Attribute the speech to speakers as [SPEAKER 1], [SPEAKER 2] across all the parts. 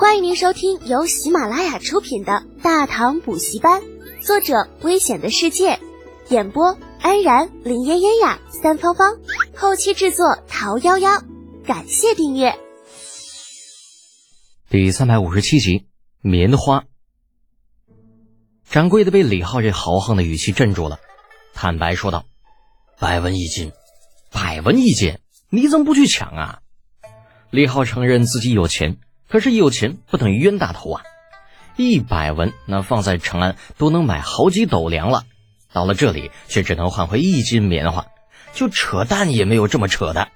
[SPEAKER 1] 欢迎您收听由喜马拉雅出品的《大唐补习班》，作者：危险的世界，演播：安然、林嫣嫣呀、三芳芳，后期制作：桃夭夭。感谢订阅。
[SPEAKER 2] 第三百五十七集，棉花。掌柜的被李浩这豪横的语气镇住了，坦白说道：“
[SPEAKER 3] 百文一斤，
[SPEAKER 2] 百文一斤，你怎么不去抢啊？”李浩承认自己有钱。可是有钱不等于冤大头啊！一百文那放在长安都能买好几斗粮了，到了这里却只能换回一斤棉花，就扯淡也没有这么扯的。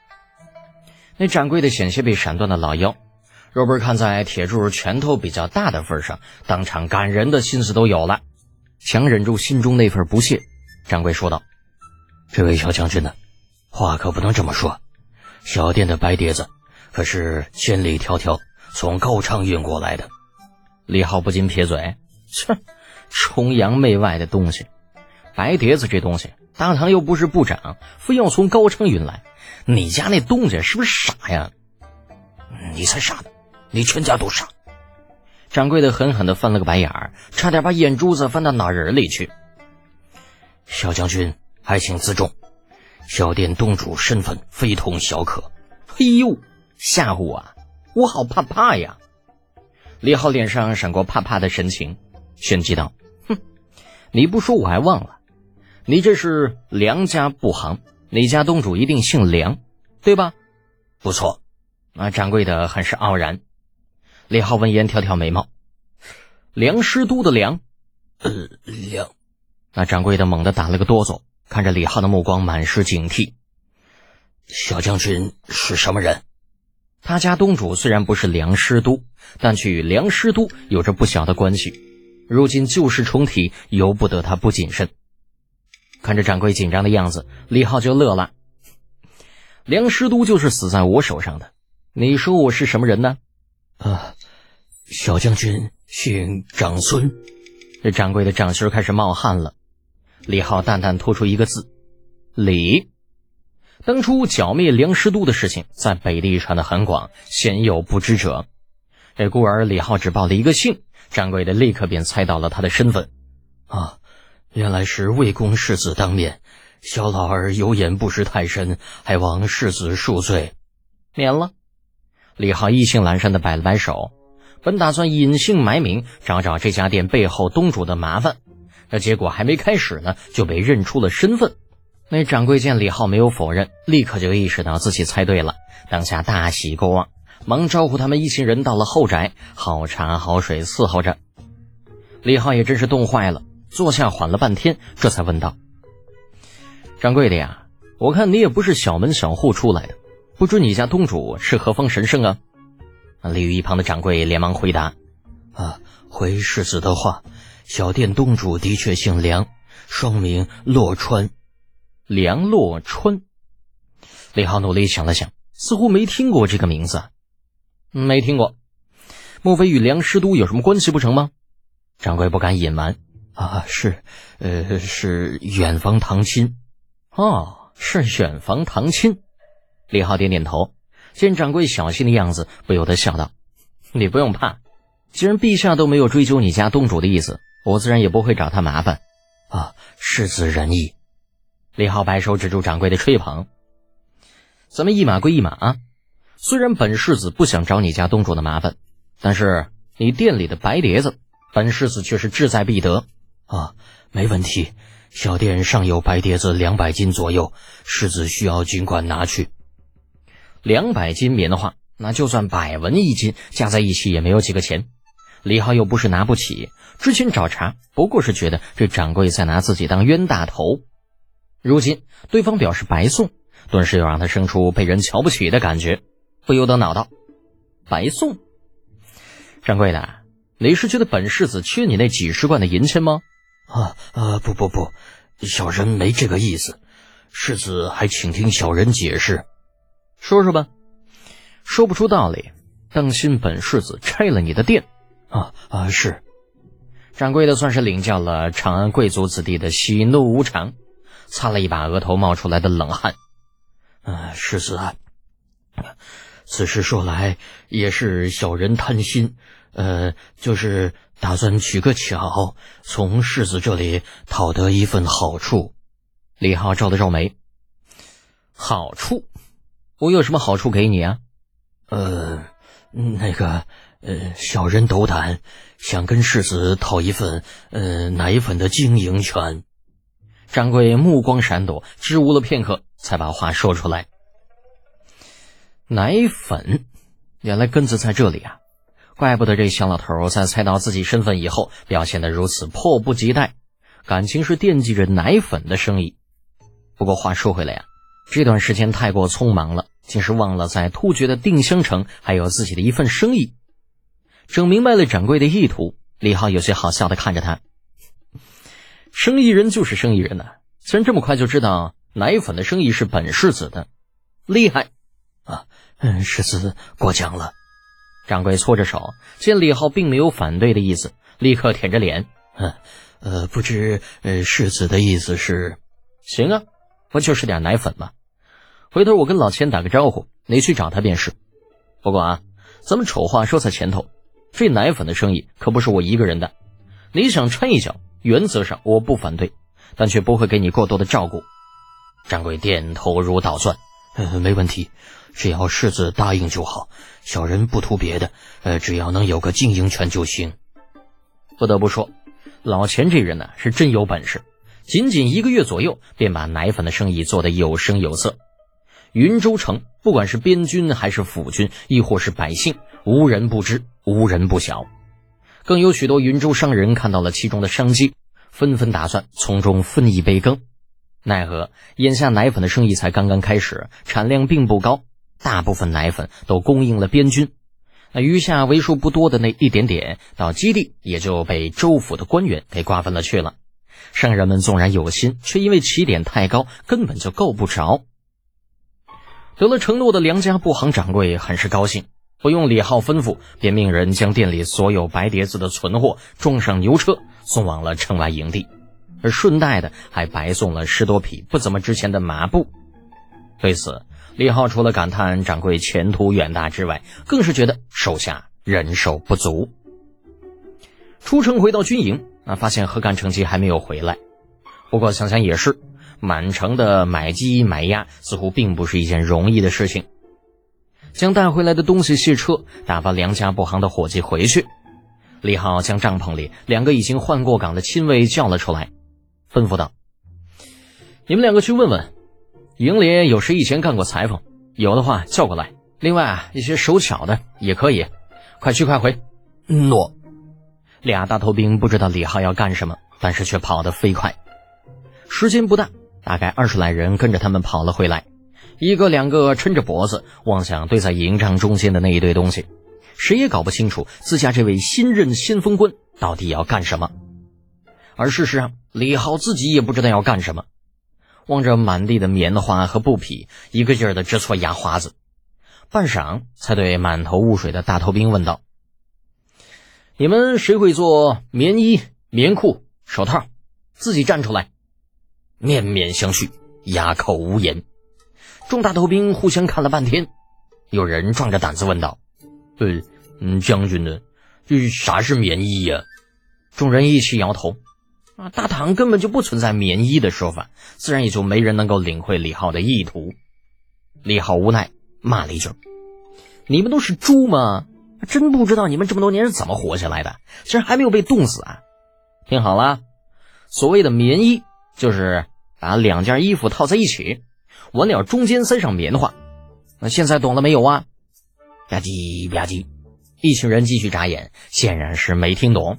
[SPEAKER 2] 那掌柜的险些被闪断的老腰，若不是看在铁柱拳头比较大的份上，当场赶人的心思都有了，强忍住心中那份不屑，掌柜说道：“
[SPEAKER 3] 这位小将军呢，话可不能这么说，小店的白碟子可是千里迢迢。”从高昌运过来的，
[SPEAKER 2] 李浩不禁撇嘴：“切，崇洋媚外的东西！白碟子这东西，大唐又不是部长，非要从高昌运来，你家那东家是不是傻呀？
[SPEAKER 3] 你才傻呢！你全家都傻！”
[SPEAKER 2] 掌柜的狠狠地翻了个白眼儿，差点把眼珠子翻到脑仁里去。
[SPEAKER 3] 小将军，还请自重，小店东主身份非同小可。
[SPEAKER 2] 嘿呦，吓唬我！我好怕怕呀！李浩脸上闪过怕怕的神情，旋即道：“哼，你不说我还忘了，你这是梁家布行，你家东主一定姓梁，对吧？”“
[SPEAKER 3] 不错。”
[SPEAKER 2] 啊，掌柜的很是傲然。李浩闻言挑挑眉毛：“梁师都的梁？”“
[SPEAKER 3] 呃，梁。”
[SPEAKER 2] 那掌柜的猛地打了个哆嗦，看着李浩的目光满是警惕。
[SPEAKER 3] “小将军是什么人？”
[SPEAKER 2] 他家东主虽然不是梁师都，但却与梁师都有着不小的关系。如今旧事重提，由不得他不谨慎。看着掌柜紧张的样子，李浩就乐了。梁师都就是死在我手上的。你说我是什么人呢？
[SPEAKER 3] 啊，小将军姓长孙。
[SPEAKER 2] 这掌柜的掌心开始冒汗了。李浩淡淡吐出一个字：李。当初剿灭梁师都的事情，在北地传得很广，鲜有不知者。这故而李浩只报了一个姓，掌柜的立刻便猜到了他的身份。
[SPEAKER 3] 啊，原来是魏公世子当面，小老儿有眼不识泰山，还望世子恕罪，
[SPEAKER 2] 免了。李浩意兴阑珊的摆了摆手，本打算隐姓埋名，找找这家店背后东主的麻烦，那结果还没开始呢，就被认出了身份。那掌柜见李浩没有否认，立刻就意识到自己猜对了，当下大喜过望，忙招呼他们一行人到了后宅，好茶好水伺候着。李浩也真是冻坏了，坐下缓了半天，这才问道：“掌柜的呀，我看你也不是小门小户出来的，不知你家东主是何方神圣啊？”立于一旁的掌柜连忙回答：“
[SPEAKER 3] 啊，回世子的话，小店东主的确姓梁，双名洛川。”
[SPEAKER 2] 梁洛川，李浩努力想了想，似乎没听过这个名字。没听过，莫非与梁师都有什么关系不成吗？掌柜不敢隐瞒
[SPEAKER 3] 啊，是，呃，是远房堂亲。
[SPEAKER 2] 哦，是远房堂亲。李浩点点头，见掌柜小心的样子，不由得笑道：“你不用怕，既然陛下都没有追究你家东主的意思，我自然也不会找他麻烦。
[SPEAKER 3] 啊，世子仁义。”
[SPEAKER 2] 李浩摆手指住掌柜的吹捧：“咱们一码归一码啊！虽然本世子不想找你家东主的麻烦，但是你店里的白碟子，本世子却是志在必得
[SPEAKER 3] 啊！没问题，小店尚有白碟子两百斤左右，世子需要尽管拿去。
[SPEAKER 2] 两百斤棉花，那就算百文一斤，加在一起也没有几个钱。李浩又不是拿不起，之前找茬不过是觉得这掌柜在拿自己当冤大头。”如今对方表示白送，顿时又让他生出被人瞧不起的感觉，不由得恼道：“白送，掌柜的，你是觉得本世子缺你那几十贯的银钱吗？”“
[SPEAKER 3] 啊啊，不不不，小人没这个意思。世子还请听小人解释，
[SPEAKER 2] 说说吧。说不出道理，当心本世子拆了你的店。”“
[SPEAKER 3] 啊啊，是。”
[SPEAKER 2] 掌柜的算是领教了长安贵族子弟的喜怒无常。擦了一把额头冒出来的冷汗，
[SPEAKER 3] 呃，世子啊，此事说来也是小人贪心，呃，就是打算取个巧，从世子这里讨得一份好处。
[SPEAKER 2] 李浩皱了皱眉，好处？我有什么好处给你啊？
[SPEAKER 3] 呃，那个，呃，小人斗胆，想跟世子讨一份，呃，奶粉的经营权。
[SPEAKER 2] 掌柜目光闪躲，支吾了片刻，才把话说出来。奶粉，原来根子在这里啊！怪不得这小老头在猜到自己身份以后，表现得如此迫不及待，感情是惦记着奶粉的生意。不过话说回来呀，这段时间太过匆忙了，竟是忘了在突厥的定襄城还有自己的一份生意。整明白了掌柜的意图，李浩有些好笑的看着他。生意人就是生意人呐，虽然这么快就知道奶粉的生意是本世子的，厉害。
[SPEAKER 3] 啊，嗯，世子过奖了。
[SPEAKER 2] 掌柜搓着手，见李浩并没有反对的意思，立刻舔着脸。
[SPEAKER 3] 嗯，呃，不知呃世子的意思是？
[SPEAKER 2] 行啊，不就是点奶粉吗？回头我跟老千打个招呼，你去找他便是。不过啊，咱们丑话说在前头，这奶粉的生意可不是我一个人的。你想掺一脚，原则上我不反对，但却不会给你过多的照顾。
[SPEAKER 3] 掌柜点头如捣蒜，呃，没问题。只要世子答应就好，小人不图别的，呃，只要能有个经营权就行。
[SPEAKER 2] 不得不说，老钱这人呢是真有本事，仅仅一个月左右便把奶粉的生意做得有声有色。云州城不管是边军还是府军，亦或是百姓，无人不知，无人不晓。更有许多云州商人看到了其中的商机，纷纷打算从中分一杯羹。奈何眼下奶粉的生意才刚刚开始，产量并不高。大部分奶粉都供应了边军，那余下为数不多的那一点点到基地，也就被州府的官员给瓜分了去了。商人们纵然有心，却因为起点太高，根本就够不着。得了承诺的梁家布行掌柜很是高兴，不用李浩吩咐，便命人将店里所有白碟子的存货装上牛车，送往了城外营地，而顺带的还白送了十多匹不怎么值钱的马布。对此，李浩除了感叹掌柜前途远大之外，更是觉得手下人手不足。出城回到军营啊，发现何干成吉还没有回来。不过想想也是，满城的买鸡买鸭似乎并不是一件容易的事情。将带回来的东西卸车，打发梁家布行的伙计回去。李浩将帐篷里两个已经换过岗的亲卫叫了出来，吩咐道：“你们两个去问问。”营里有谁以前干过裁缝？有的话叫过来。另外啊，一些手巧的也可以。快去快回。
[SPEAKER 3] 诺。
[SPEAKER 2] 俩大头兵不知道李浩要干什么，但是却跑得飞快。时间不大，大概二十来人跟着他们跑了回来，一个两个抻着脖子妄想堆在营帐中间的那一堆东西，谁也搞不清楚自家这位新任先锋官到底要干什么。而事实上，李浩自己也不知道要干什么。望着满地的棉花和布匹，一个劲儿的直搓牙花子，半晌才对满头雾水的大头兵问道：“你们谁会做棉衣、棉裤、手套？自己站出来！”面面相觑，哑口无言。众大头兵互相看了半天，有人壮着胆子问道：“
[SPEAKER 3] 呃，嗯，将军呢？这啥是棉衣呀？”
[SPEAKER 2] 众人一起摇头。啊，大唐根本就不存在棉衣的说法，自然也就没人能够领会李浩的意图。李浩无奈骂了一句：“你们都是猪吗？真不知道你们这么多年是怎么活下来的，竟然还没有被冻死啊！”听好了，所谓的棉衣，就是把两件衣服套在一起，我鸟中间塞上棉花。那现在懂了没有啊？吧唧吧唧，一群人继续眨眼，显然是没听懂。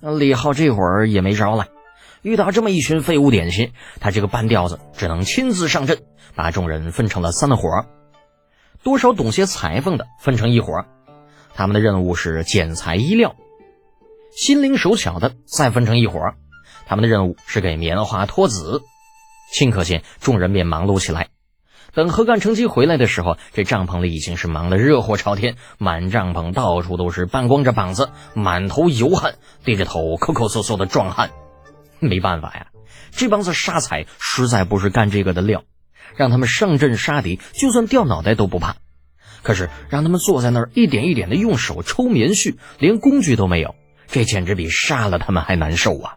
[SPEAKER 2] 李浩这会儿也没招了，遇到这么一群废物点心，他这个半吊子只能亲自上阵，把众人分成了三伙。多少懂些裁缝的分成一伙，他们的任务是剪裁衣料；心灵手巧的再分成一伙，他们的任务是给棉花脱籽。顷刻间，众人便忙碌起来。等何干成吉回来的时候，这帐篷里已经是忙得热火朝天，满帐篷到处都是半光着膀子、满头油汗、低着头抠抠搜搜的壮汉。没办法呀，这帮子杀财实在不是干这个的料，让他们上阵杀敌，就算掉脑袋都不怕。可是让他们坐在那儿一点一点的用手抽棉絮，连工具都没有，这简直比杀了他们还难受啊！